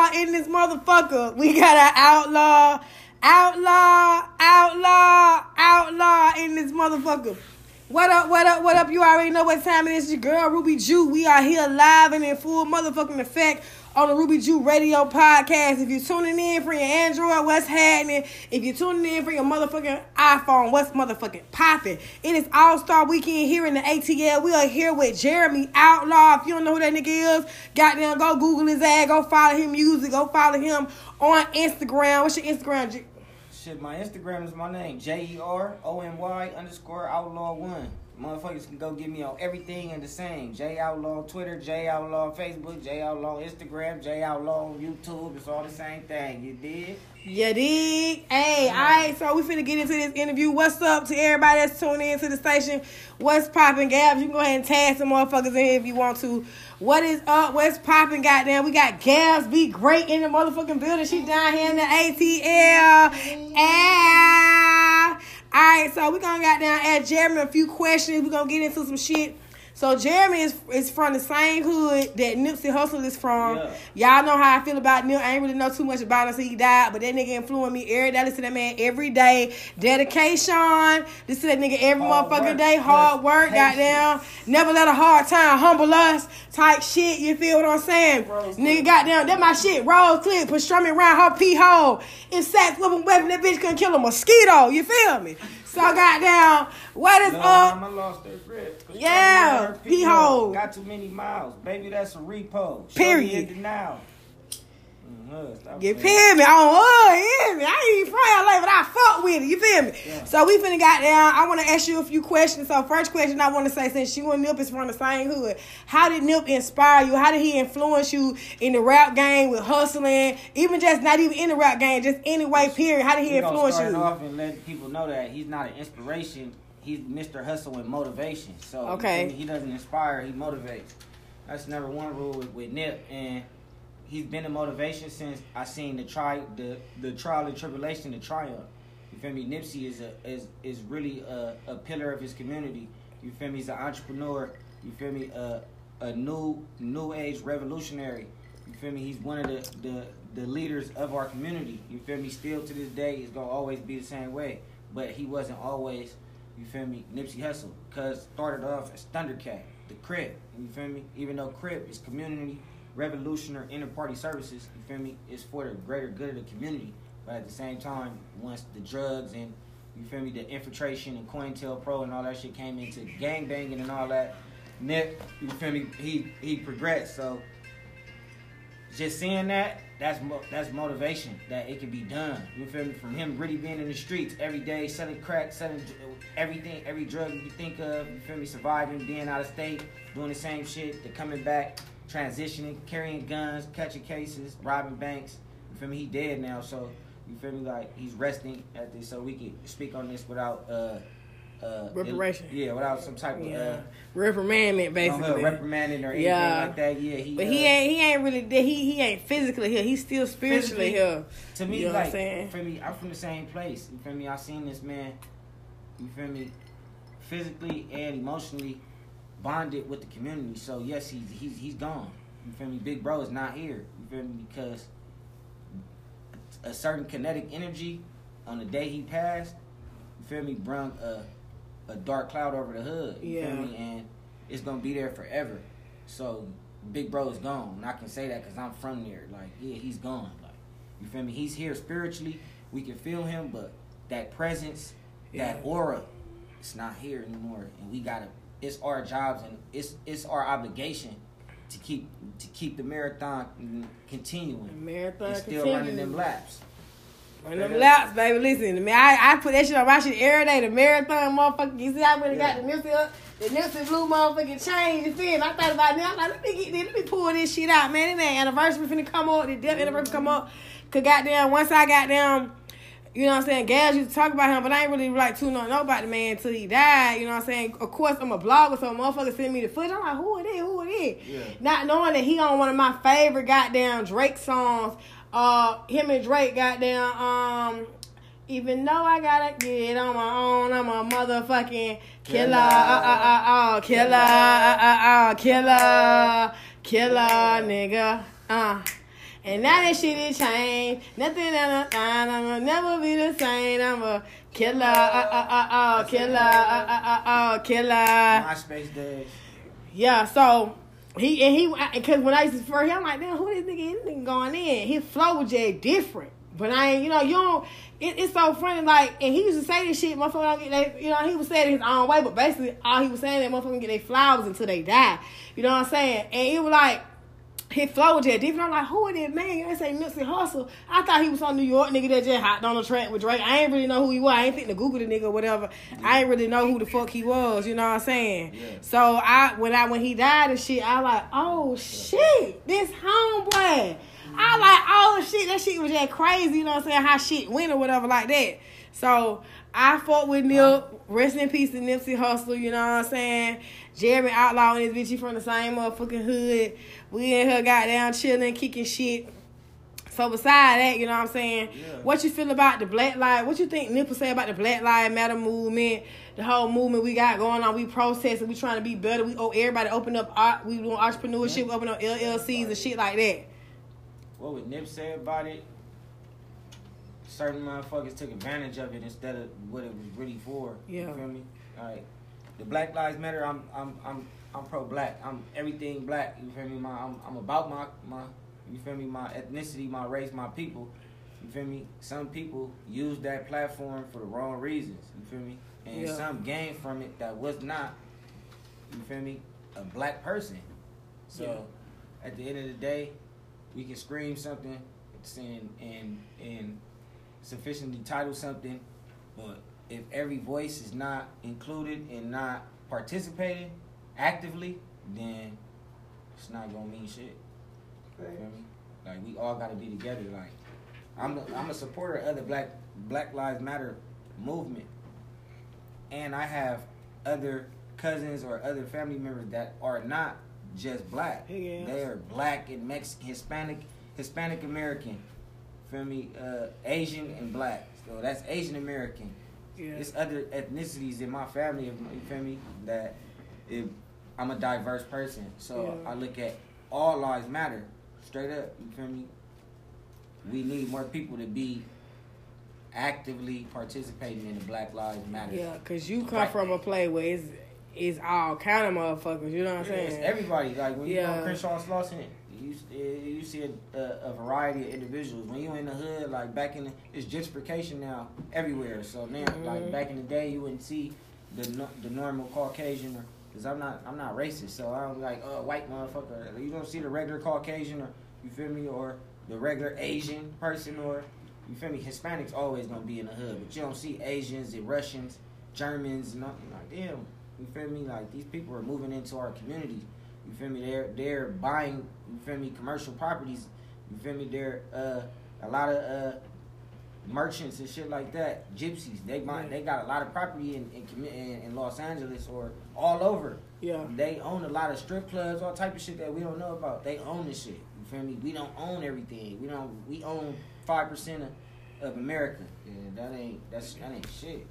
outlaw in this motherfucker. We got an outlaw, outlaw, outlaw, outlaw in this motherfucker. What up, what up, what up? You already know what time it is. Your girl, Ruby Jew. We are here live and in full motherfucking effect on the Ruby Jew Radio Podcast. If you're tuning in for your Android, what's happening? If you're tuning in for your motherfucking iPhone, what's motherfucking popping? It is All Star Weekend here in the ATL. We are here with Jeremy Outlaw. If you don't know who that nigga is, goddamn, go Google his ass. Go follow him music. Go follow him on Instagram. What's your Instagram? Shit, my Instagram is my name, J E R O N Y underscore outlaw one. Motherfuckers can go get me on everything and the same. J Outlaw on Twitter, J Outlaw on Facebook, J Outlaw on Instagram, J Outlaw on YouTube. It's all the same thing. You did? You did. Hey, all right, so we finna get into this interview. What's up to everybody that's tuning into the station? What's popping, Gabs? You can go ahead and tag some motherfuckers in here if you want to. What is up? What's popping, goddamn? We got Gabs Be Great in the motherfucking building. She down here in the ATL. Ah. All right, so we're gonna got down ask Jeremy a few questions. We're gonna get into some shit. So Jeremy is is from the same hood that Nipsey Hussle is from. Yeah. Y'all know how I feel about Nip. I ain't really know too much about him since he died, but that nigga influenced me every day. I listen to that man every day. Dedication. Listen to that nigga every Hard motherfucking work. day. Hard Yes. work, goddamn. Never let a hard time humble us. Type shit. You feel what I'm saying? Rose nigga, goddamn, that my shit. Rose clip. Pastrami around her pee hole. In with a weapon. That bitch couldn't kill a mosquito. You feel me? So goddamn, what is No, up? mama lost her grip. Yeah, pee hole. Got too many miles. Baby, that's a repo. Period. in stop You feel me? Oh, oh, you me? I ain't even from LA, but I fuck with it. You feel me? Yeah. So we finna got down. I want to ask you a few questions. So first question I want to say, since you and Nip is from the same hood, how did Nip inspire you? How did he influence you in the rap game with hustling? Even just not even in the rap game, just anyway. Period. How did he We influence start you? off and let people know that he's not an inspiration. He's Mr. Hustle and motivation. So Okay. he doesn't inspire. He motivates. That's number one rule with, with Nip, and he's been a motivation since I seen the try the the trial and tribulation, the triumph. You feel me? Nipsey is a is is really a, a pillar of his community. You feel me? He's an entrepreneur. You feel me? A a new new age revolutionary. You feel me? He's one of the, the the leaders of our community. You feel me? Still to this day, it's gonna always be the same way. But he wasn't always, you feel me, Nipsey Hussle. Cause started off as Thundercat, the Crip. You feel me? Even though Crip is community revolutionary inter party services, you feel me, it's for the greater good of the community. But at the same time, once the drugs and you feel me, the infiltration and COINTELPRO and all that shit came into gang banging and all that, Nick, you feel me, he he progressed. So just seeing that, that's mo- that's motivation that it can be done. You feel me? From him really being in the streets every day, selling crack, selling everything, every drug you think of. You feel me? Surviving, being out of state, doing the same shit, to coming back, transitioning, carrying guns, catching cases, robbing banks. You feel me? He dead now, so you feel me? Like he's resting at this, so we can speak on this without uh uh Reparation. yeah, without some type of uh, reprimandment basically. reprimanding or anything Yeah. like that. Yeah, he. but uh, he ain't he ain't really he he ain't physically here. He's still spiritually here. To me, You know like, for me, I'm from the same place. You feel me? I seen this man, you feel me, physically and emotionally bonded with the community. So yes, he's he's he's gone. You feel me? Big bro is not here. You feel me? Because a certain kinetic energy on the day he passed, you feel me, brung a a dark cloud over the hood. You Yeah. feel me? And it's gonna be there forever. So Big Bro is gone. And I can say that because I'm from there. Like, yeah, he's gone. Like, you feel me? He's here spiritually. We can feel him, but that presence, that aura, it's not here anymore. And we gotta. It's our jobs and it's it's our obligation to keep to keep the marathon continuing Marathon and still continue. running them laps. Run them laps, baby. Listen, man, I, I put that shit on my shit every day. The marathon, motherfucker. You see, I really Yeah. got the Nipsey up, the Nipsey blue motherfucking chain. You feel me? I thought about it. I'm like, let me get this, let me pull this shit out, man. It ain't anniversary finna come up. The death anniversary come up. Cause goddamn, once I got down, you know what I'm saying? Gals used to talk about him, but I ain't really like too know about the man until he died. You know what I'm saying? Of course, I'm a blogger, so motherfucker send me the footage. I'm like, who it is? Who it is? Yeah. Not knowing that he on one of my favorite goddamn Drake songs. Uh, him and Drake goddamn um. Even though I gotta get on my own, I'm a motherfucking killer. Killer. Uh, uh, uh, uh, killer. Uh, uh, uh, killer. Killer, nigga. Uh. And now that shit is changed. Nothing that I'll never be the same. I'm a killer, uh, uh, uh, uh, killer, uh, uh, uh, uh, killer. MySpace days. Yeah, so he and he because when I used to first, hear, I'm like, damn, who this nigga? This nigga going in? His flow was just different. But I ain't, you know, you don't. It, it's so funny, like, and he used to say this shit, motherfucker don't get they, you know, he was saying it his own way, but basically all he was saying that motherfucker get their flowers until they die. You know what I'm saying? And it was like his flow was just different. I'm like, who is this man? They say Nipsey Hussle. I thought he was some New York nigga that just hopped on the track with Drake. I ain't really know who he was. I ain't think to Google the nigga or whatever. I ain't really know who the fuck he was. You know what I'm saying? Yeah. So I when I when he died and shit, I like, oh shit, this homeboy. I mm-hmm. like, oh shit, that shit was just crazy. You know what I'm saying? How shit went or whatever like that. So I fought with Nip. Rest in peace to Nipsey Hussle. You know what I'm saying? Jeremy Outlaw and his bitch, he from the same motherfucking hood. We in her goddamn chilling, kicking shit. So beside that, you know what I'm saying? Yeah. What you feel about the Black Lives? What you think Nipsey say about the Black Lives Matter movement? The whole movement we got going on. We protesting. We trying to be better. We owe everybody open up. Art, we doing entrepreneurship. We open up LLCs and shit like that. What would Nip say about it? Certain motherfuckers took advantage of it instead of what it was really for. Yeah. You feel me? Like the Black Lives Matter. I'm I'm I'm I'm pro black. I'm everything black. You feel me? My I'm, I'm about my my. You feel me? My ethnicity, my race, my people. You feel me? Some people use that platform for the wrong reasons. You feel me? And Yeah. some gain from it that was not. You feel me? A black person. So, at the end of the day, we can scream something and and and sufficiently title something, but if every voice is not included and not participating actively, then it's not gonna mean shit. You me? Like we all gotta be together. Like I'm a, I'm a supporter of the Black Black Lives Matter movement, and I have other cousins or other family members that are not just black. Yeah. They are black and Mexican, Hispanic, Hispanic American. Feel me? Uh, Asian and black. So that's Asian American. Yeah. There's other ethnicities in my family. You feel me? That if I'm a diverse person, so Yeah. I look at all lives matter. Straight up, you feel me? We need more people to be actively participating in the Black Lives Matter. Yeah, cause you come Right. from a place where it's it's all kind of motherfuckers. You know what I'm Yeah, it's saying? everybody. Like when you Yeah. go Crenshaw Slauson, you you see a, a, a variety of individuals. When you in the hood, like back in the, it's gentrification now everywhere. So now, Mhm. like back in the day, you wouldn't see the the normal Caucasian or because I'm not I'm not racist, so I don't like uh white motherfucker. You don't see the regular Caucasian or you feel me or the regular Asian person or you feel me. Hispanics always gonna be in the hood, but you don't see Asians and Russians, Germans, nothing like damn. You feel me? Like these people are moving into our communities. You feel me? They're they're buying. You feel me? Commercial properties. You feel me? They're uh, a lot of uh, merchants and shit like that. Gypsies. They buy, Yeah. They got a lot of property in in, in in Los Angeles or all over. Yeah. They own a lot of strip clubs, all type of shit that we don't know about. They own this shit. You feel me? We don't own everything. We don't. We own five percent of, of America. And that ain't that's that ain't shit.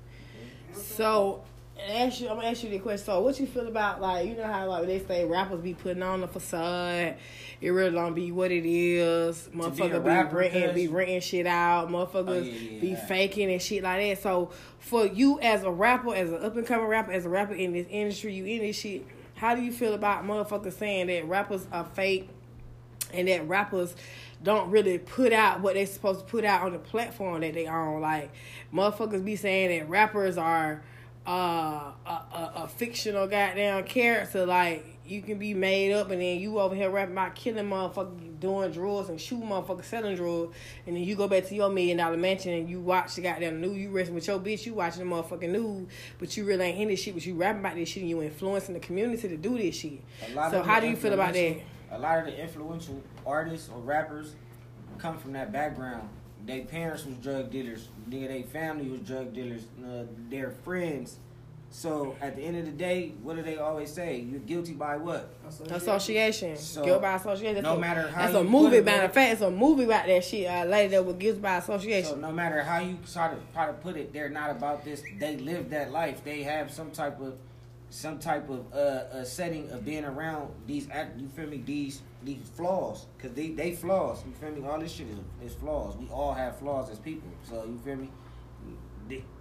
So, ask you, I'm gonna ask you the question. So, what you feel about like you know how like they say rappers be putting on the facade, it really don't be what it is. Motherfucker be, rapper, renting, be renting shit out. Motherfuckers Oh, yeah, be yeah. faking and shit like that. So, for you as a rapper, as an up and coming rapper, as a rapper in this industry, you in this shit. How do you feel about motherfuckers saying that rappers are fake and that rappers don't really put out what they're supposed to put out on the platform that they own. Like motherfuckers be saying that rappers are uh, a, a, a fictional goddamn character. Like you can be made up and then you over here rapping about killing motherfuckers, doing drugs and shooting motherfuckers, selling drugs, and then you go back to your million dollar mansion and you watch the goddamn news. You resting with your bitch, you watching the motherfucking news, but you really ain't in this shit. But you rapping about this shit and you influencing the community to do this shit. So how do you feel about that? A lot of the influential artists or rappers come from that background. Their parents was drug dealers. Nigga, their family was drug dealers. Uh, their friends. So at the end of the day, what do they always say? You're guilty by what? Association. So, Guilt by association. That's no a, matter how That's a movie, matter of fact. It's a movie about that shit. Uh, lady that was guilt by So association. no matter how you try to try to put it, they're not about this. They live that life. They have some type of some type of uh, setting of being around these act. You feel me? These these flaws, cause they they flaws. You feel me? All this shit is, is flaws. We all have flaws as people. So you feel me?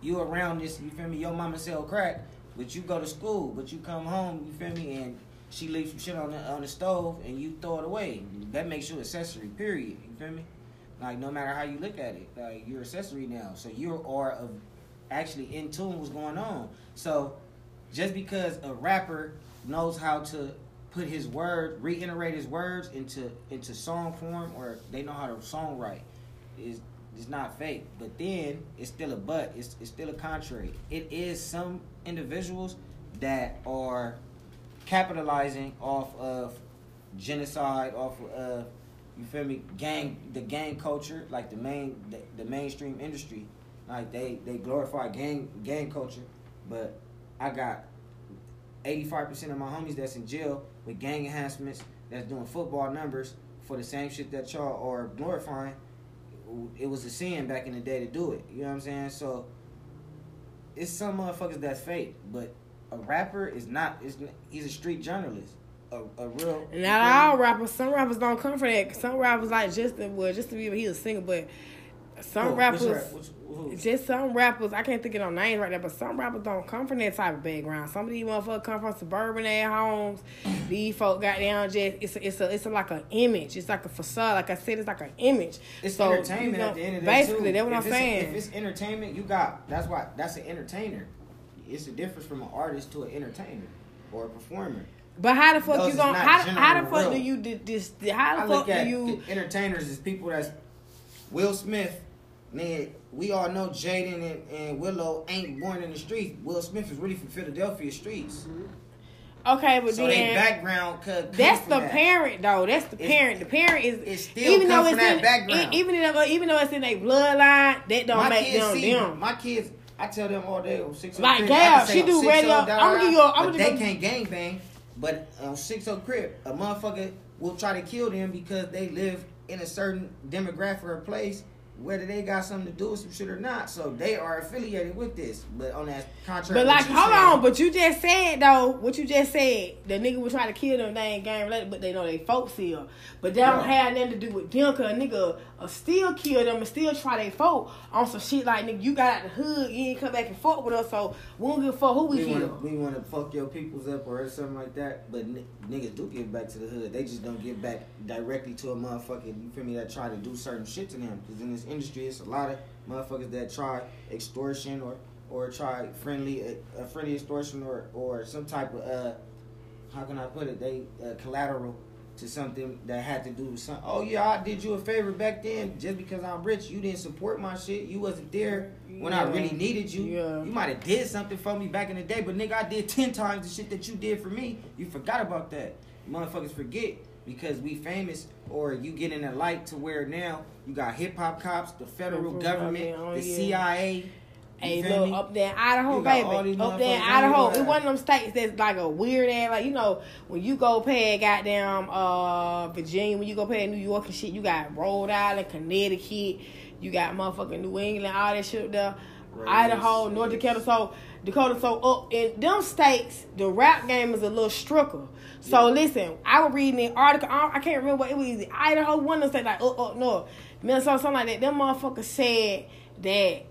You around this? You feel me? Your mama sell crack, but you go to school, but you come home. You feel me? And she leaves some shit on the on the stove, and you throw it away. That makes you accessory. Period. You feel me? Like no matter how you look at it, like you're accessory now. So you are of actually in tune with what's going on. So just because a rapper knows how to put his word, reiterate his words into into song form, or they know how to songwrite, is is not fake. But then it's still a but. It's it's still a contrary. It is some individuals that are capitalizing off of genocide, off of you feel me, gang the gang culture, like the main the, the mainstream industry. Like they they glorify gang gang culture, but I got 85% of my homies that's in jail with gang enhancements that's doing football numbers for the same shit that y'all are glorifying. It was a sin back in the day to do it. You know what I'm saying? So it's some motherfuckers that's fake, but a rapper is not. He's a street journalist. A, a real. Not all rappers. Some rappers don't come for that. Some rappers like Justin. Well, Justin Bieber, he's a singer, but some Who? rappers. Which rap- which- who? Just some rappers, I can't think of no names right now, but some rappers don't come from that type of background. Some of these motherfuckers come from suburban ass homes. These folk got down just it's a, it's a it's a, like an image. It's like a facade. Like I said, it's like an image. It's So, entertainment you know, at the end of the day. Basically, that's what If I'm saying. If it's entertainment, you got that's why that's an entertainer. It's a difference from an artist to an entertainer or a performer. But how the fuck Those you gonna how, how the fuck do you do this? How I the fuck look do you? the entertainers is people that's Will Smith. Man, we all know Jaden and, and Willow ain't born in the streets. Will Smith is really from Philadelphia streets. Mm-hmm. Okay, but So they then background could That's the that. parent though. That's the It's- parent. The parent is it still come from that in background. even though even though it's in their bloodline, that don't my make them see them. my kids. I tell them all day on six. Oh like, Crib, Gail, I can say she oh, do 6 radio- da, I'ma give you a- I'ma but they can't gang bang. But on six O crib, a motherfucker will try to kill them because they live in a certain demographic or place, whether they got something to do with some shit or not. So they are affiliated with this. But on that contract, But like, hold on. But you just said though, what you just said, the nigga was trying to kill them. They ain't gang related, but they know they folks here. But that don't have nothing to do with them. Cause a nigga uh, still kill them and still try they folk on some shit like nigga. You got out the hood, you ain't come back and fuck with us, so we don't give a fuck who we, we kill. want to we want to fuck your peoples up or something like that. But n- niggas do give back to the hood. They just don't give back directly to a motherfucker. You feel me? That try to do certain shit to them. Because in this industry, it's a lot of motherfuckers that try extortion or or try friendly a, a friendly extortion or or some type of uh how can I put it? They uh, collateral to something that had to do with something. Oh yeah, I did you a favor back then. Just because I'm rich, you didn't support my shit. You wasn't there when I really needed you. Yeah. You might have did something for me back in the day, but nigga, I did ten times the shit that you did for me. You forgot about that. Motherfuckers forget because we famous or you get in a light to where now you got hip hop cops, the federal government, oh, the yeah. CIA. Hey, look, me? up there in Idaho, baby. Up there in Idaho. It's one of them states that's like a weird ass, like, you know, when you go pay goddamn uh, Virginia, when you go pay New York and shit, you got Rhode Island, Connecticut, you got motherfucking New England, all that shit up there. Right, Idaho, North. Dakota. So, Dakota, so up in them states, the rap game is a little stricter. So, listen, I was reading an article, I, I can't remember, what it was Idaho, one of them say like up, up north, Minnesota, something like that. Them motherfuckers said that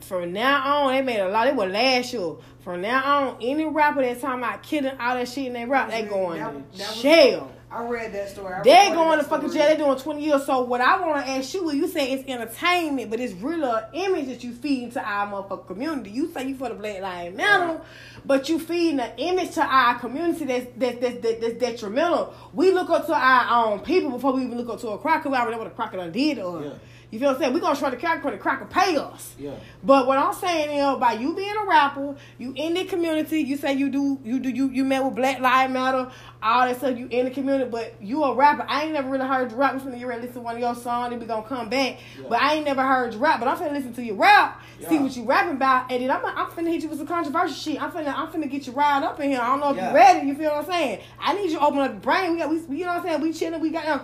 from now on, they made a lot. It was last year. From now on, any rapper that's talking about killing all that shit in their rap, they going That- to that jail. I read that story. I They going to fucking jail. They doing twenty years. So what I want to ask you, you say it's entertainment, but it's really an image that you feed into our motherfucking community. You say you for the Black Lives Matter, but you feeding an image to our community that's that's, that's, that's, that's detrimental. We look up to our own people before we even look up to a crocodile. We already know what a done did to us. Yeah. You feel what I'm saying? We're gonna try to crack the cracker pay us. Yeah. But what I'm saying is, by you being a rapper, you in the community, you say you do, you do, you you met with Black Lives Matter, all that stuff. You in the community, but you a rapper. I ain't never really heard you rap. We finna get ready to listen to one of your songs, then we gonna come back. Yeah. But I ain't never heard you rap. But I'm finna listen to your rap, see what you rapping about, and then I'm I'm finna hit you with some controversial shit. I'm finna I'm finna get you riled up in here. I don't know if Yeah. you ready. You feel what I'm saying? I need you to open up your brain. We got we, you know what I'm saying? We chilling. We got them.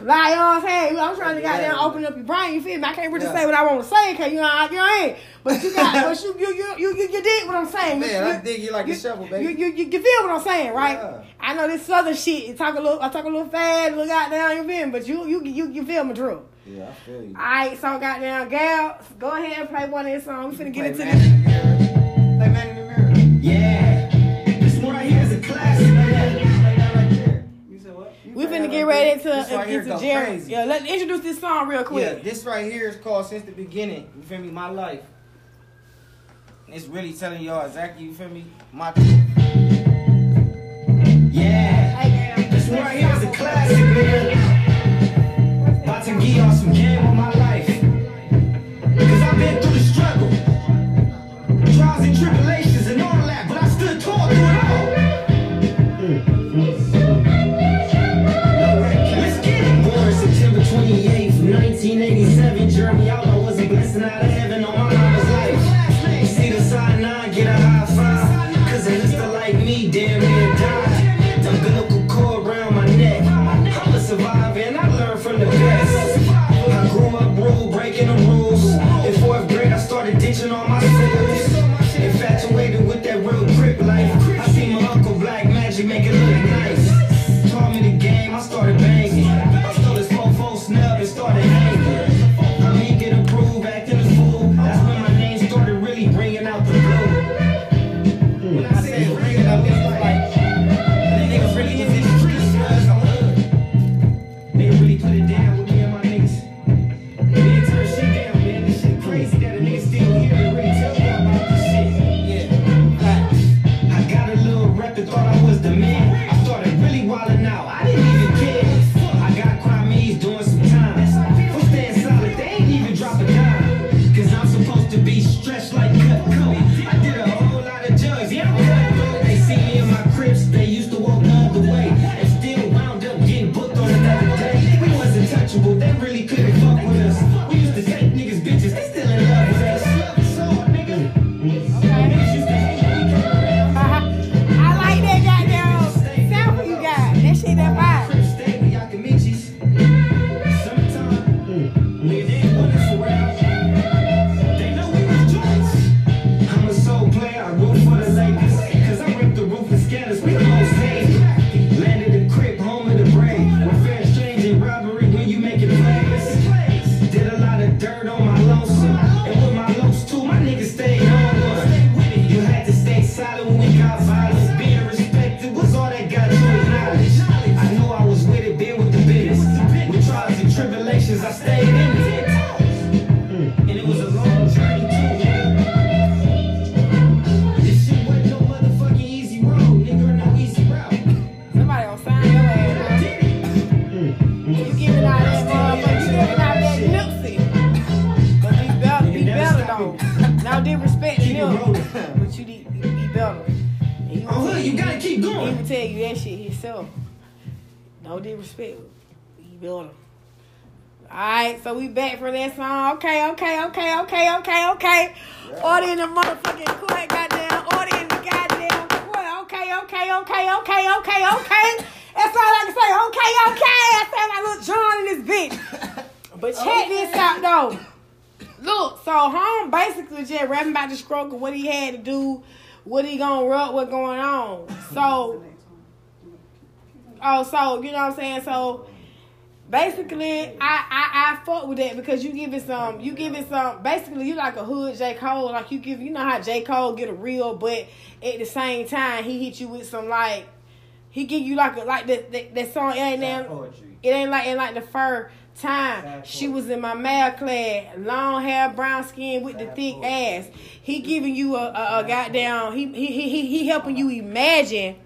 Like, you know what I'm saying? I'm trying to Yeah. goddamn open up your brain, you feel me? I can't really Yeah. say what I want to say, cause you know, I, you know, ain't. But you got, but you, you, you, you, you, you dig what I'm saying? Man, you, I dig you like a shovel, baby. You, you, you, you feel what I'm saying, right? Yeah. I know this southern shit. You talk a little, I talk a little fast, look goddamn, you feel me? But you, you, you, you feel my drill. Yeah, I feel you. All right, so goddamn, gal, go ahead and play one of these songs. We finna get into this. in the Mirror. Play Man what? You We play finna that get right to This into go Jerry. crazy. Yeah, let introduce this song real quick. Yeah, this right here is called Since the Beginning. You feel me? My life. It's really telling y'all exactly, you feel me? My. Yeah, Hey, gal, this one right here is a classic, man. About to give y'all some game on my life. Cause I've been through the struggle, trials and tribulations really couldn't Okay, okay, okay, okay, okay, okay. Order in the motherfucking court, goddamn. Order in the goddamn court. Okay, okay, okay, okay, okay, okay. That's all I can say. Okay, okay. I sound like little John in this bitch. But check this out though. Look, so home basically just rapping about the stroke of what he had to do, what he gonna rub, what going on. So, oh, so you know what I'm saying. So basically, I I I fuck with that because you give it some, you give it some. Basically, you like a hood J Cole, like you give, you know how J Cole get a real, but at the same time he hit you with some like, he give you like a like that that, that song it ain't. It ain't like it like the first time Sad she poetry. was in my math class, long hair, brown skin with the thick poetry. ass. He giving you a, a, a goddamn. He, he he he he helping you imagine.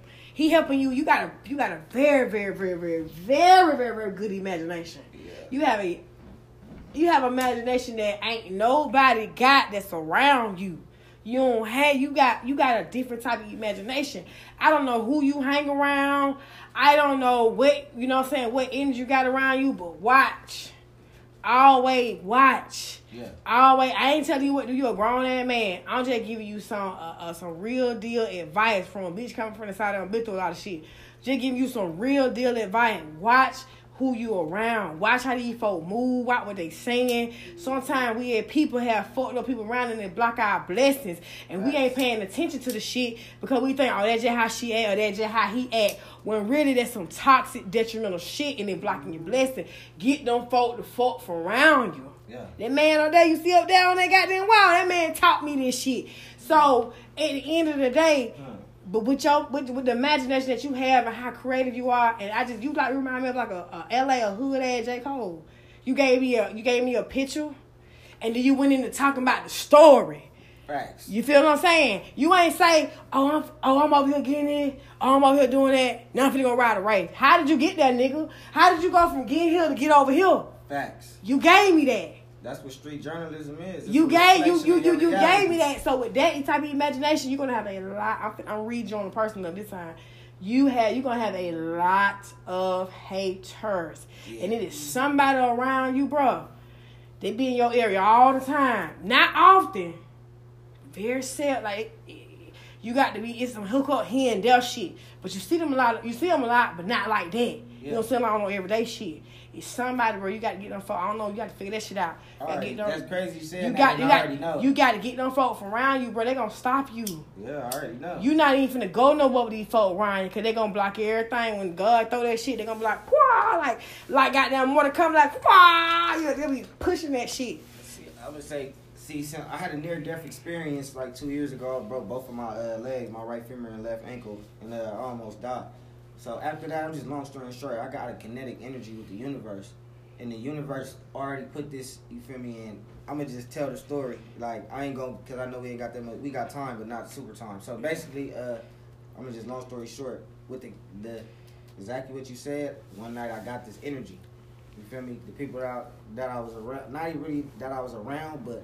He helping you. You got a you got a very very very very very very very good imagination. You have a you have imagination that ain't nobody got that's around you. You don't have you got you got a different type of imagination. I don't know who you hang around. I don't know what you know what I'm saying, what energy you got around you, but watch. Always watch. Yeah. Always, I ain't telling you what do. You a grown ass man. I'm just giving you some uh, uh, some real deal advice from a bitch coming from the side of been through a lot of shit. Just giving you some real deal advice. Watch who you around. Watch how these folk move. Watch what they saying. Sometimes we had people have fucked up people around and they block our blessings, and we ain't paying attention to the shit because we think, oh, that's just how she act or that's just how he act. When really that's some toxic, detrimental shit, and they blocking your blessing. Get them folk to fuck from around you. Yeah. That man on there, you see up there on that goddamn wall, that man taught me this shit. So at the end of the day, Hmm. But with your with, with the imagination that you have and how creative you are, and I just you like remind me of like a, a LA a hood ass J Cole. You gave me a you gave me a picture, and then you went into talking about the story. Facts. You feel what I'm saying? You ain't say, oh I'm oh I'm over here getting it, oh I'm over here doing that. Now I'm finna go ride a race. How did you get that nigga? How did you go from getting here to get over here? Facts. You gave me that. That's what street journalism is. It's You gave you you you you gave me that. So with that type of imagination, you're gonna have a lot. I'm, I'm reading you on the personal this time. You have you're gonna have a lot of haters, and it is somebody around you, bro. They be in your area all the time, not often. Very sad. Like you got to be it's some hook up here and there shit, but you see them a lot. You see them a lot, but not like that. You Yeah. know what I'm saying? Don't everyday shit. It's somebody where you got to get them. folk- I don't know. You got to figure that shit out. You gotta get them- that's crazy you saying you got, you got, you got to get them folk from around you, bro. They gonna stop you. Yeah, I already know. You not even finna go nowhere with these folk Ryan, cause they gonna block everything. When God throw that shit, they gonna be like, Wah! like, like goddamn more to come, like, Wah! You know, they'll be pushing that shit. See, I would say, see, I had a near death experience like two years ago. I broke both of my uh, legs, my right femur and left ankle, and uh, I almost died. So after that, I'm just long story short, I got a kinetic energy with the universe, and the universe already put this. You feel me? And I'm gonna just tell the story. Like I ain't gonna, cause I know we ain't got that much. We got time, but not super time. So basically, uh, I'm gonna just long story short with the the exactly what you said. One night I got this energy. You feel me? The people that I, that I was around, not even really that I was around, but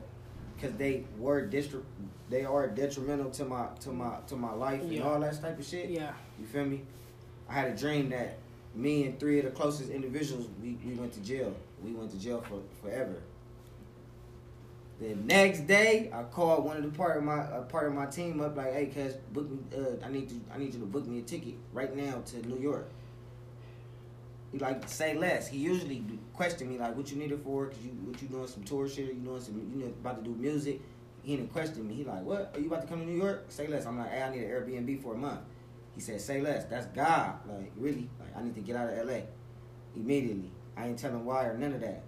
because they were distri- they are detrimental to my to my to my life and all that type of shit. Yeah. You feel me? I had a dream that me and three of the closest individuals we, we went to jail. We went to jail for forever. The next day, I called one of the part of my uh, part of my team up like, "Hey, cuz, book me. Uh, I need to. I need you to book me a ticket right now to New York." He like say less. He usually question me like, "What you need it for? Cause you what you doing some tour shit? You doing some you know about to do music?" He didn't question me. He like, "What? Are you about to come to New York? Say less." I'm like, "Hey, I need an Airbnb for a month." He said, "Say less." That's God. Like really? Like I need to get out of LA immediately. I ain't telling why or none of that.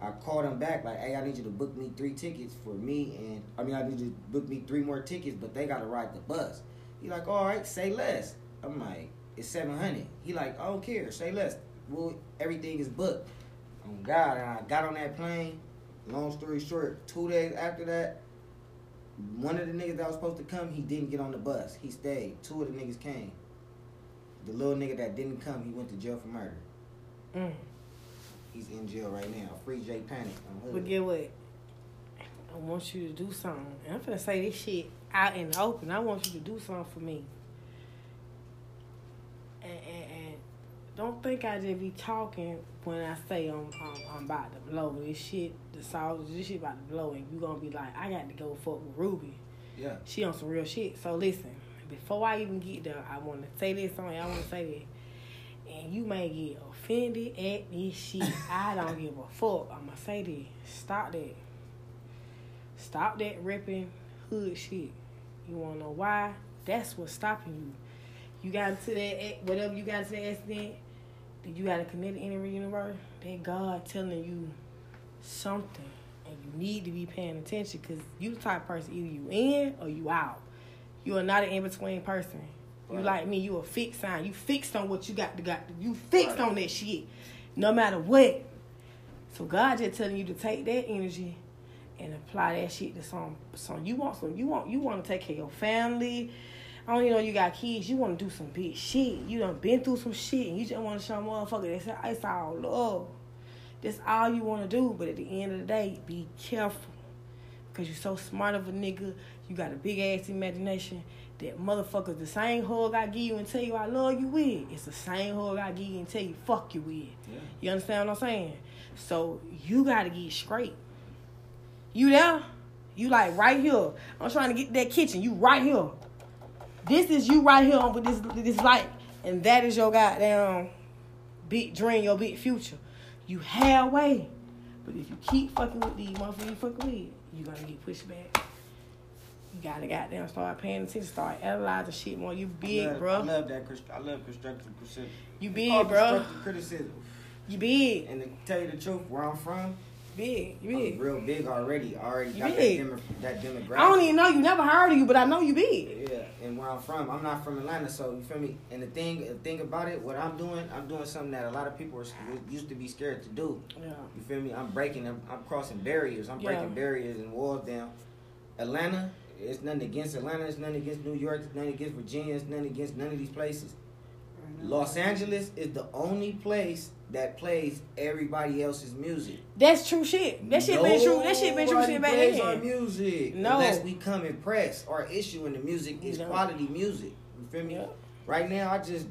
I called him back like, "Hey, I need you to book me three tickets for me and I mean I need you to book me three more tickets, but they gotta ride the bus." He like, "All right, say less." I'm like, "It's seven hundred. He like, "I don't care, say less." Well, everything is booked. Oh God, and I got on that plane. Long story short, two days after that, one of the niggas that was supposed to come, he didn't get on the bus. He stayed. Two of the niggas came. The little nigga that didn't come, he went to jail for murder. Mm. He's in jail right now. Free J Panic. But get what? I want you to do something. And I'm gonna say this shit out in the open. I want you to do something for me. And, and, and don't think I just be talking when I say I'm, I'm, I'm about to blow. This shit, the sauce, this shit about to blow. And you gonna be like, I got to go fuck with Ruby. Yeah. She on some real shit. So listen, before I even get there, I want to say this on I want to say this. And you may get offended at this shit. I don't give a fuck. I'ma say this. Stop that. Stop that ripping hood shit. You wanna know why? That's what's stopping you. You got into that whatever you got into that accident. Did you got a kinetic energy universe? That God telling you something, and you need to be paying attention because you the type of person either you in or you out. You are not an in between person. You like me, you a fixed sign. You fixed on what you got to got. You fixed Right. on that shit, no matter what. So God just telling you to take that energy and apply that shit to some some you want some you want you want to take care of your family. I don't even know you got kids. You want to do some big shit. You done been through some shit and you just want to show a motherfucker that's it's all love. That's all you want to do. But at the end of the day, be careful. Because you're so smart of a nigga. You got a big ass imagination. That motherfuckers, the same hug I give you and tell you I love you with, it's the same hug I give you and tell you fuck you with. Yeah. You understand what I'm saying? So you gotta get straight. You there? You like right here. I'm trying to get that kitchen. You right here. This is you right here with this this light. And that is your goddamn big dream, your big future. You halfway. But if you keep fucking with these motherfuckers you fucking with, you're gonna get pushed back. You gotta goddamn start paying attention, start analyzing shit more. You big, I love, bro. I love that. I love constructive criticism. You big, bro. Constructive criticism. You big. And to tell you the truth, where I'm from, Big. You I'm real big already. I already You got that, big. demo, that demographic. I don't even know you. Never heard of you, but I know you big. Yeah, and where I'm from, I'm not from Atlanta, so you feel me. And the thing, the thing about it, what I'm doing, I'm doing something that a lot of people are, used to be scared to do. Yeah. You feel me? I'm breaking, I'm, I'm crossing barriers. I'm Yeah. breaking barriers and walls down. Atlanta, it's nothing against Atlanta. It's nothing against New York. It's nothing against Virginia. It's nothing against none of these places. Los Angeles is the only place that plays everybody else's music. That's true shit. That shit been true. That shit been true Nobody shit back plays our then. music No. unless we come and press. Our issue in the music is No. quality music. You feel me? Yeah. Right now, I just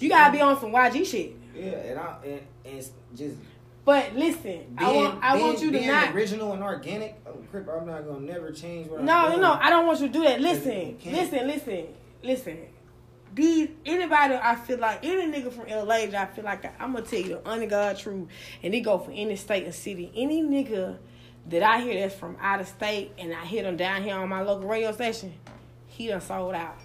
You gotta be on some YG shit. yeah, and I and, and just But listen, being, I want I want you to being not. original and organic. Oh, Crip, I'm not gonna never change what I'm No, no, doing. no. I don't want you to do that. Listen, listen, listen, listen. These anybody I feel like any nigga from LA that I feel like I, am gonna tell you the honest God truth, and they go for any state and city. Any nigga that I hear that's from out of state and I hear them down here on my local radio station, he done sold out.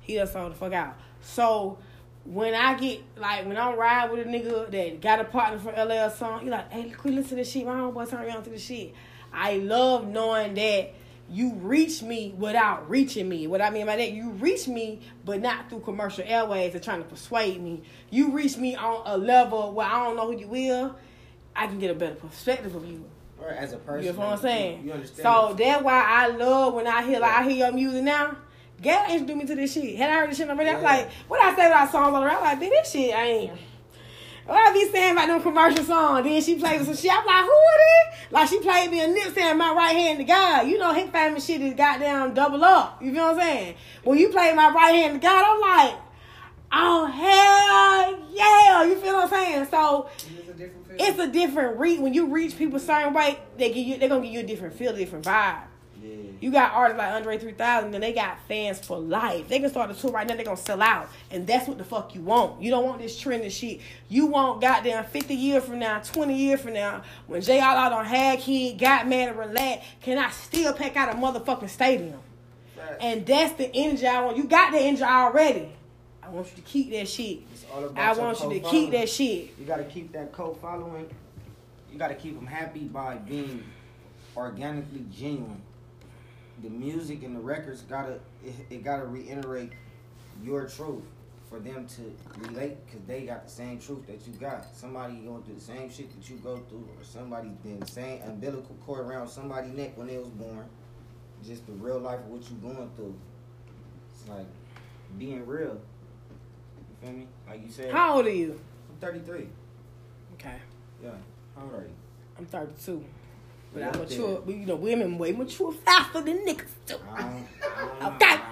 He done sold the fuck out. So when I get like when I'm riding with a nigga that got a partner from LA or something, he like, hey, quit listen to this shit. My homeboy turn me to the shit. I love knowing that you reach me without reaching me. What I mean by that, you reach me, but not through commercial airways and trying to persuade me. You reach me on a level where I don't know who you will. I can get a better perspective of you. Or as a person, You know what I'm saying? You, you understand? so that's why I love when I hear like I hear your music now. Gail introduced me to this shit. Had I heard this shit already, I'm like, what I say about songs on the radio? I'm like, "Dude, this shit I ain't. What I be saying about them commercial songs? Then she plays some shit. I'm like, who it is? Like she played me a nip saying my right hand to God. You know his famous shit is goddamn double up. You feel what I'm saying? When you play my right hand to God, I'm like, oh hell yeah. You feel what I'm saying? So It's a different read when you reach people certain way. They give you, they're gonna give you a different feel, a different vibe. You got artists like Andre 3000, and they got fans for life. They can start a tour right now, they're gonna sell out. And that's what the fuck you want. You don't want this trend and shit. You want goddamn 50 years from now, 20 years from now, when J. Out on had kid, got mad and relaxed, can I still pack out a motherfucking stadium? Facts. And that's the energy I want. You got the energy already. I want you to keep that shit. It's all about I want you to keep that shit. You gotta keep that co-following. You gotta keep them happy by being organically genuine. The music and the records gotta it, it gotta reiterate your truth for them to relate because they got the same truth that you got. Somebody going through the same shit that you go through, or somebody's been the same umbilical cord around somebody's neck when they was born. Just the real life of what you going through. It's like being real. You feel me? Like you said, How old are you? I'm 33. Okay. Yeah. How old are you? I'm 32. But I'm mature. You know, women way mature faster than niggas do. I don't, I don't Okay. know.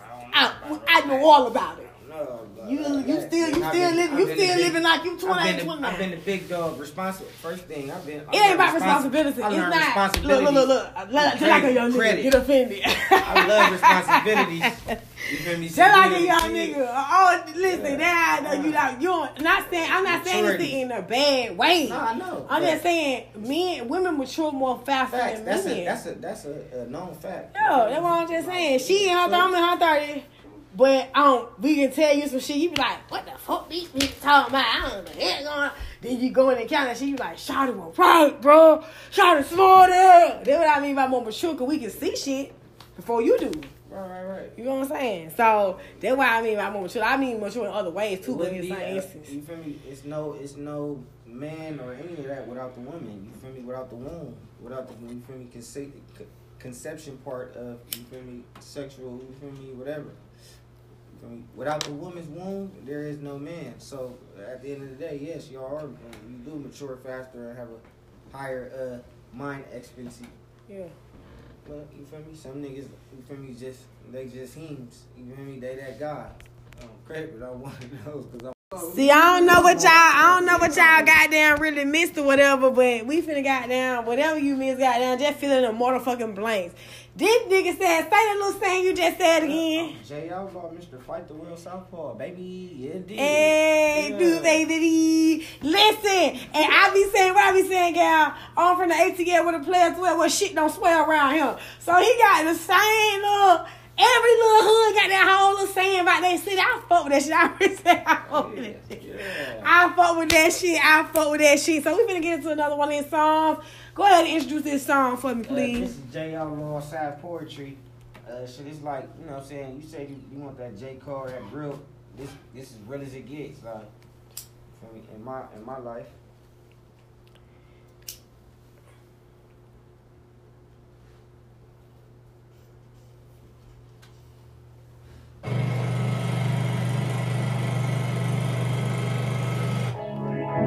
I I, don't know uh, about I know all about it. I don't know about You that. you still you I've still been- living you still big- living like you I've 28, 29. I've been the big dog. Responsible. First thing I've been. It ain't about responsibility. I It's not. Look, responsibility. look, look, look. Let- Just like a young nigga get offended. I love responsibilities. You feel me? Just like a young nigga. Oh, listen, Yeah. that I know you not you don't- not saying I'm not saying this in a bad way. No, I know. I'm just saying men women mature more faster Facts. than That's men. a that's a that's a, a known fact. Yo, that's what I'm just saying. She in her thirty, I'm in her thirty. But um, we can tell you some shit. You be like, what the fuck these bitches talking about? I don't know what the hell going on. Then you go in the count and she be like, Shawty was right, bro. Shawty smarter. That's what I mean by more mature, cause we can see shit before you do. Right, right, right. You know what I'm saying? So that's why I mean by more mature. I mean mature in other ways too, but in some instance. You feel me? It's no, it's no man or any of that without the woman. You feel me? Without the womb, without the womb. you feel me? Conce- conception part of you feel me? Sexual, you feel me? Whatever. You? Without the woman's womb, there is no man. So at the end of the day, yes, y'all are. You do mature faster and have a higher uh, mind expectancy. Yeah. But you feel me? Some niggas, you feel me? Just they just hems. You feel me? They that guy. Um, credit, but I want those because See, I don't know what y'all, I don't know what y'all goddamn really missed or whatever, but we finna goddamn, whatever you missed goddamn, just fill in the motherfucking blanks. This nigga said, say that little thing you just said again. Jay Outlaw, Mr. Fight the World Southpaw, baby. Yeah, indeed. Hey, Yeah. do baby. Listen, and I be saying what I be saying, gal. I'm from the ATL where the players swear where shit don't swear around him. So he got the same little, every little hood got that whole little saying about that city. I fuck with that shit. I I fuck with that shit. Yeah. I fuck with that shit. I fuck with that shit. So we finna get into another one of these songs. Go ahead and introduce this song for me, Uh, this is Jay Outlaw Side Poetry. Uh, shit, it's like, you know what I'm saying? You say you, you want that J. Cole, that grill. This this is real as it gets. Like, for me, in my in my life.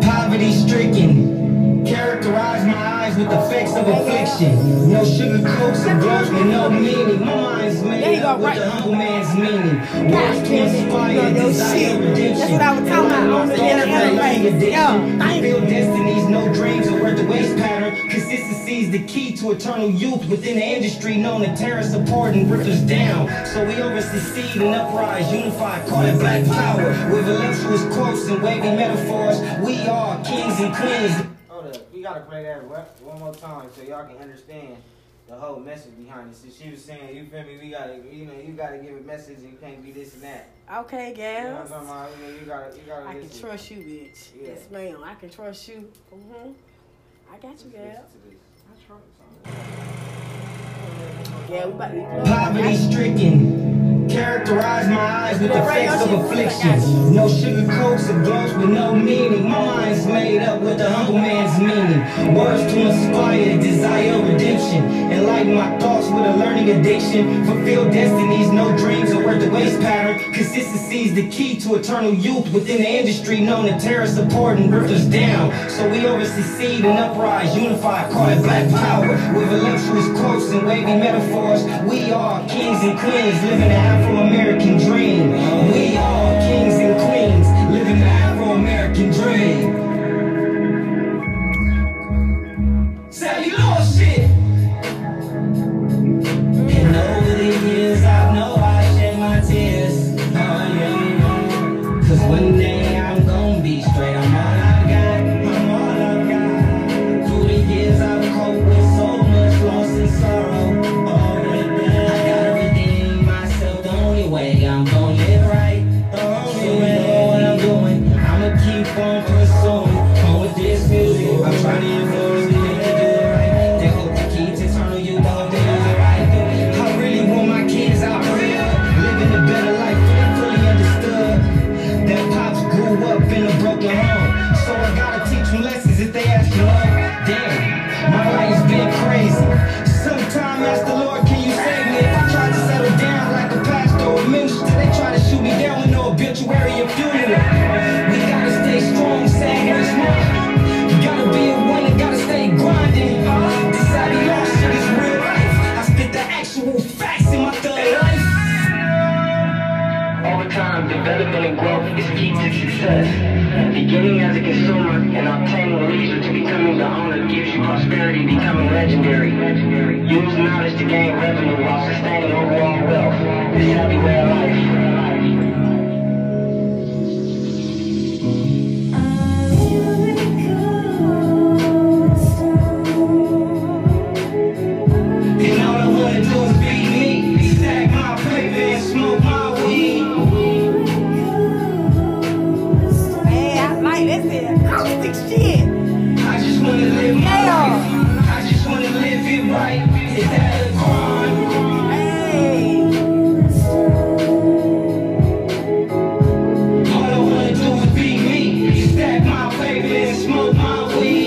Poverty stricken. Characterize my with effects of affliction. No sugar coats and glows with no meaning. My mind's made up with right. the humble man's meaning. Words to inspire, your desire redemption. That's what I was talking about on the Thoughts other like way. addiction. Yo, feel destinies, no dreams are worth the waste pattern. Consistency is the key to eternal youth within the industry known to tear us apart and rip us down. So we oversee seed and uprise, unified, call it black power. With voluptuous quotes and wavy metaphors, we are kings and queens. Hold gotta play that one one more time so y'all can understand the whole message behind it. So she was saying, you feel me? We gotta, you know, you gotta give a message. and You can't be this and that. Okay, You know what I'm talking about? You, know, you gotta, you gotta I can trust you, bitch. Yeah. Yes, ma'am. I can trust you. Mm-hmm. I got you, Listen girl. to this. I trust you. Yeah, we about to be. Poverty stricken. Characterize my eyes with effects of affliction. No sugar coats or glows with no meaning. My mind's made up with the humble man's meaning. Words to inspire, desire redemption. Enlighten my thoughts with a learning addiction. Fulfill destinies, no dreams are worth the waste pattern. Consistency is the key to eternal youth within the industry known to tear us apart and rip us down. So we oversee seed and uprise, unified, call it black power. With voluptuous quotes and wavy metaphors, we are kings and queens living the Afro-American dream. We are kings and queens living the Afro-American dream. smoke my weed.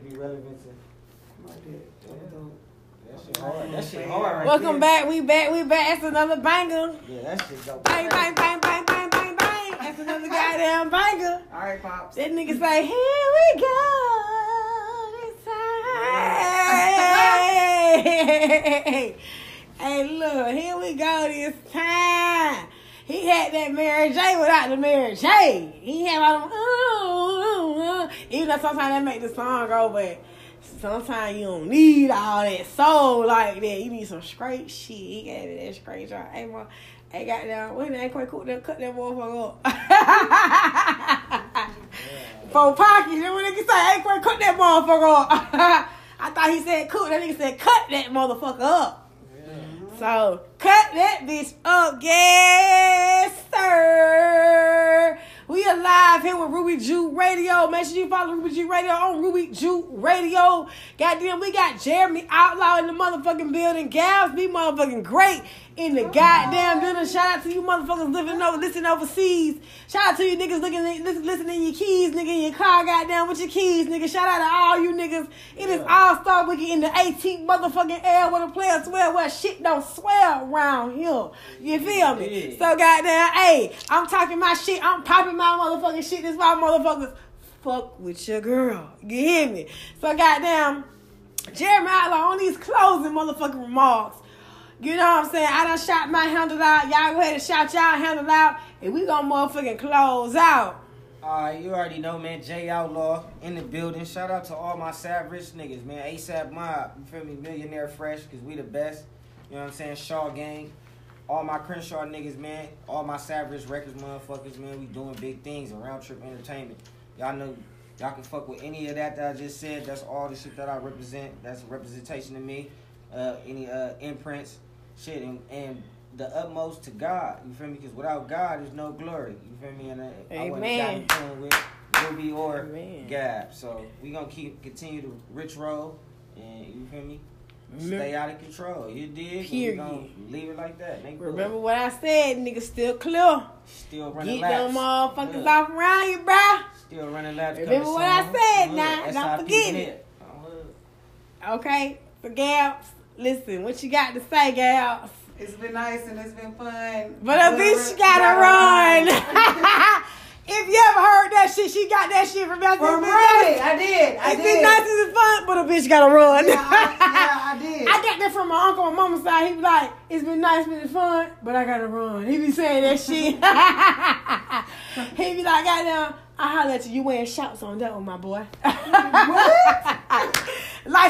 Gonna be relevant to. That shit hard. That shit hard right Welcome there. back. We back. We back. That's another banger. Yeah, that shit dope. Bang, bang, bang, bang, bang, bang, bang. That's another goddamn banger. All right, pops. That nigga say, here we go. This time. hey, look, here we go this time. He had that Mary J without the Mary J. He had all them, ooh, ooh, ooh. even though sometimes that make the song go, but sometimes you don't need all that soul like that. You need some straight shit. He gave it that straight shot. Hey, mo, hey, goddamn, when they quit cook that, cut that motherfucker up. For pockets, you know what nigga say? Hey, quit cut that motherfucker up. I thought he said cook. That nigga said cut that motherfucker up. So cut that bitch up, yes, sir. We are live here with Ruby Jew Radio. Make sure you follow Ruby Jew Radio on Ruby Jew Radio. Goddamn, we got Jeremy Outlaw in the motherfucking building. Gals be motherfucking great in the goddamn building. Shout out to you motherfuckers living over, listening overseas. Shout out to you niggas looking, listen, listening your keys, nigga, in your car, goddamn, with your keys, nigga. Shout out to all you niggas. It is All Star Weekend in the 18th motherfucking air where the players swear where shit don't swear around here. You feel me? Yeah. So goddamn, hey, I'm talking my shit. I'm popping my motherfucking shit. This why motherfuckers fuck with your girl. You hear me? So goddamn, Jeremy Outlaw on these closing motherfucking remarks. You know what I'm saying? I done shot my handle out. Y'all go ahead and shout y'all handle out. And we gonna motherfucking close out. Alright, you already know, man. Jay Outlaw in the building. Shout out to all my Sav Rich niggas, man. ASAP Mob, you feel me? Millionaire Fresh, because we the best. You know what I'm saying? Shaw Gang. All my Crenshaw niggas, man. All my Savage Records motherfuckers, man. We doing big things. And Round Trip Entertainment. Y'all know, y'all can fuck with any of that that I just said. That's all the shit that I represent. That's representation of me. Uh, any uh, imprints, shit. And, and the utmost to God. You feel me? Because without God, there's no glory. You feel me? And uh, I wouldn't Amen. gotten playing with Ruby or Amen. Gab. So we gonna keep continue to rich roll, and you feel me? Stay out of control. You did. Period. Leave it like that. Make Remember what I said, nigga still clear. Still running Get them laps. motherfuckers Yeah. off around you, bruh. Still running laps. Remember what I said now. Don't SIP forget it. Okay? For Gabs, listen, what you got to say, Gabs? It's been nice and it's been fun. But a bitch gotta run. if you ever heard that shit, she got that shit from Beyonce. From been I did. I It's did. been nice and fun, but a bitch gotta run. Yeah, I, yeah, I did. I got that from my uncle and mama's side. He be like, it's been nice, been fun, but I gotta run. He be saying that shit. he be like, goddamn, I holler at you, you wearing shouts on that one, my boy. like,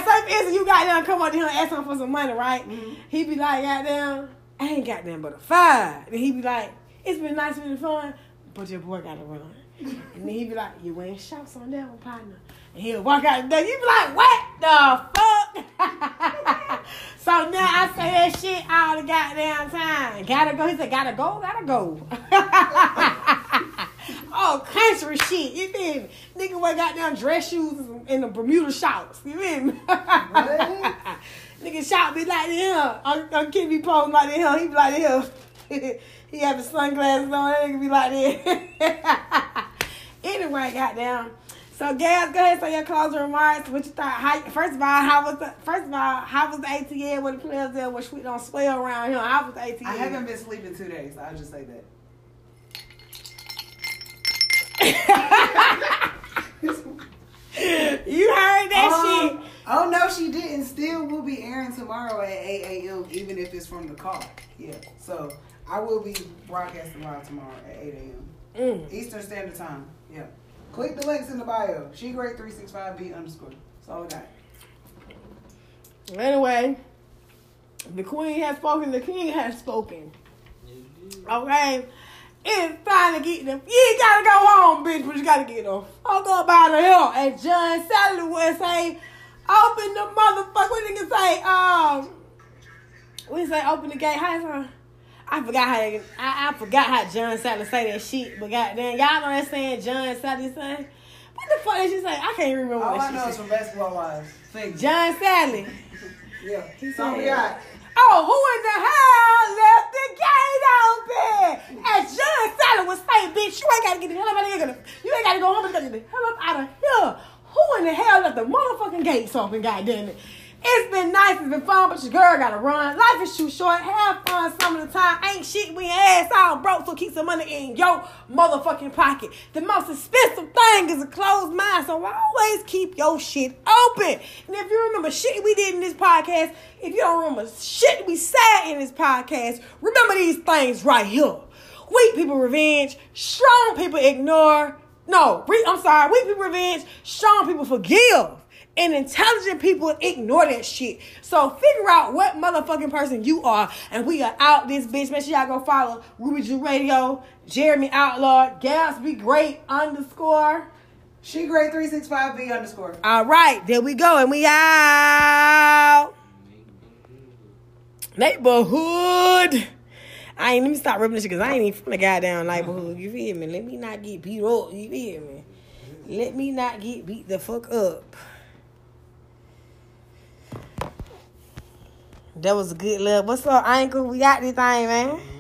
some instance, you got down, come up to him and ask him for some money, right? Mm-hmm. He be like, goddamn, I ain't got nothing but a five. And he be like, it's been nice, been fun, but your boy gotta run. And then he be like, you wearing shouts on that one, partner. And he'll walk out the door. You be like, what the fuck? so now I say that shit all the goddamn time. Gotta go. He said, gotta go, gotta go. oh, country shit. You feel me? Nigga wear goddamn dress shoes and the Bermuda shorts. You feel me? Nigga shot be like him. I'm, I'm kidding, be posing like him. He be like him. he have his sunglasses on. That nigga be like that. anyway, goddamn. So, Gaz, go ahead say your closing remarks. What you thought? How, first of all, how was the first of all, how was the ATL? What the players there? What sweet don't swell around here? How was the ATL? I haven't been sleeping two days. I'll just say that. you heard that Um, Oh no, she didn't. Still we'll be airing tomorrow at 8 a.m. Even if it's from the car. Yeah. So I will be broadcasting live tomorrow at 8 a.m. Mm. Eastern Standard Time. Yeah. Click the links in the bio. She great 365B underscore. That's all I got. Anyway, The queen has spoken. The king has spoken. Okay. It's time to get them. You ain't gotta go home, bitch, but you gotta get them. Fuck up out of here. And John Sally would say, open the motherfucker. What nigga say? Um, we say open the gate. How? I forgot how I, I forgot how John Sally say that shit. But goddamn, y'all know that saying John Sally say. What the fuck did she say? I can't remember All what I she know said. is from Basketball Wives. Fake. John Sally. Yeah. He said- Oh, who in the hell left the gate open? As John Sally was saying, bitch, you ain't gotta get the hell up out of here. You ain't gotta go home, because you get the hell up out of here. Who in the hell left the motherfucking gates open, goddamn it? It's been nice, it's been fun, but your girl gotta run. Life is too short. Have fun some of the time. Ain't shit we ass all broke, so keep some money in your motherfucking pocket. The most expensive thing is a closed mind, so always keep your shit open. And if you remember shit we did in this podcast, if you don't remember shit we said in this podcast, remember these things right here. Weak people revenge, strong people ignore. No, I'm sorry, weak people revenge, strong people forgive. And intelligent people ignore that shit. So figure out what motherfucking person you are. And we are out this bitch. Make sure y'all go follow Ruby Jew Radio, Jeremy Outlaw, Gatsby Great underscore. She grade 365B underscore. All right, there we go. And we out. Neighborhood. I ain't let me stop ripping this shit because I ain't even from the goddamn neighborhood. You feel me? Let me not get beat up. You feel me? Let me not get beat the fuck up. That was a good love. What's up, Ankle? We got this thing, man.